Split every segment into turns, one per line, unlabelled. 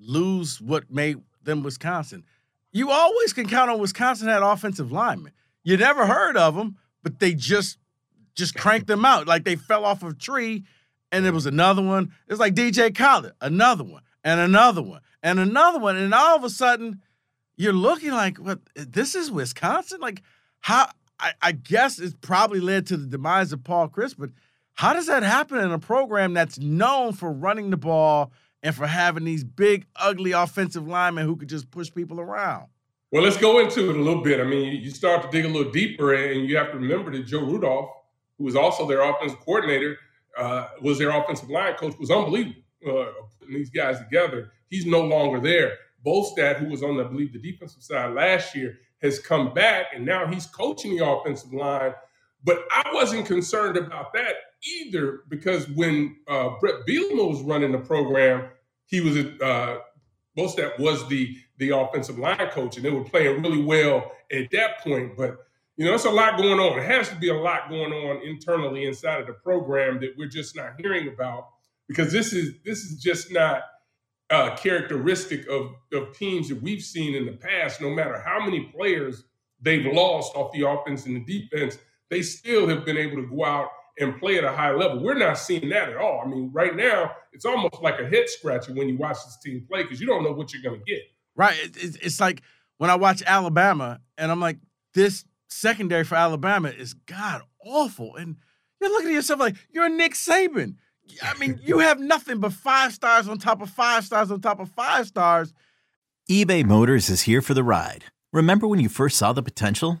lose what made them Wisconsin? You always can count on Wisconsin had offensive linemen. You never heard of them, but they just just cranked them out like they fell off a tree, and there was another one. It's like DJ Khaled, another one, and another one, and another one, and all of a sudden, you're looking like, what? This is Wisconsin? Like how? I, I guess it's probably led to the demise of Paul Chryst, but how does that happen in a program that's known for running the ball and for having these big, ugly offensive linemen who could just push people around?
Well, let's go into it a little bit. I mean, you start to dig a little deeper, and you have to remember that Joe Rudolph, who was also their offensive coordinator, uh, was their offensive line coach, was unbelievable uh, putting these guys together. He's no longer there. Bostad, who was on, I believe, the defensive side last year, has come back, and now he's coaching the offensive line. But I wasn't concerned about that either because when uh, Bret Bielema was running the program, he was uh, Bostad was the the offensive line coach, and they were playing really well at that point. But you know, it's a lot going on. It has to be a lot going on internally inside of the program that we're just not hearing about because this is this is just not uh, characteristic of of teams that we've seen in the past. No matter how many players they've lost off the offense and the defense, they still have been able to go out and play at a high level. We're not seeing that at all. I mean, right now, it's almost like a head scratcher when you watch this team play because you don't know what you're going to get.
Right. It's like when I watch Alabama and I'm like, this secondary for Alabama is god awful. And you're looking at yourself like, you're Nick Saban. I mean, you have nothing but five stars on top of five stars on top of five stars.
eBay Motors is here for the ride. Remember when you first saw the potential?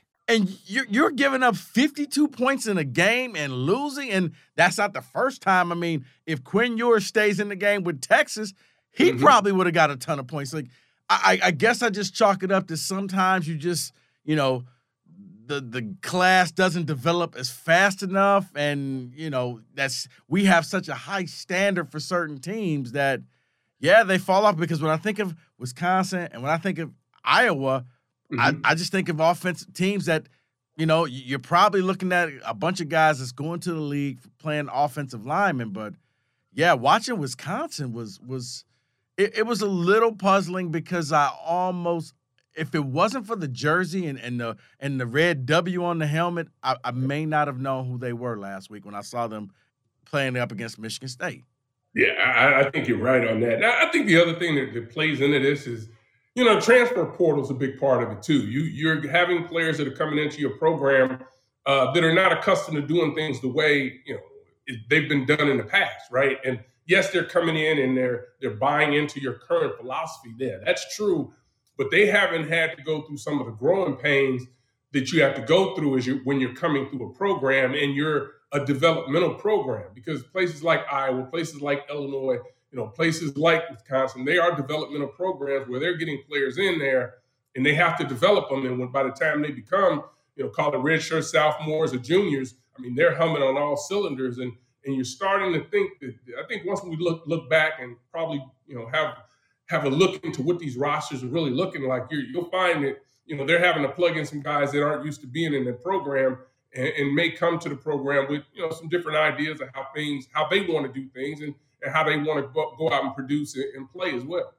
And you're, you're giving up 52 points in a game and losing, and that's not the first time. I mean, if Quinn Ewers stays in the game with Texas, he mm-hmm. probably would have got a ton of points. Like, I, I guess I just chalk it up to sometimes you just, you know, the the class doesn't develop as fast enough, and you know that's we have such a high standard for certain teams that yeah they fall off because when I think of Wisconsin and when I think of Iowa, mm-hmm. I, I just think of offensive teams that you know you're probably looking at a bunch of guys that's going to the league playing offensive linemen, but yeah, watching Wisconsin was was it, it was a little puzzling because I almost if it wasn't for the jersey and, and the and the red W on the helmet, I, I, may not have known who they were last week when I saw them playing up against Michigan State.
Yeah, I, I think you're right on that. Now, I think the other thing that, that, plays into this is, you know, transfer portal is a big part of it too. You you're having players that are coming into your program uh, that are not accustomed to doing things the way you know they've been done in the past, right? And yes, they're coming in and they're they're buying into your current philosophy. There, that's true but they haven't had to go through some of the growing pains that you have to go through as you when you're coming through a program and you're a developmental program because places like Iowa, places like Illinois, you know, places like Wisconsin, they are developmental programs where they're getting players in there and they have to develop them. And when by the time they become, you know, call it redshirt sophomores or juniors, I mean, they're humming on all cylinders. And and you're starting to think that I think once we look look back and probably, you know, have have a look into what these rosters are really looking like, you you'll find that, you know, they're having to plug in some guys that aren't used to being in the program and, and may come to the program with, you know, some different ideas of how things, how they want to do things and and how they want to go, out and produce and play as well.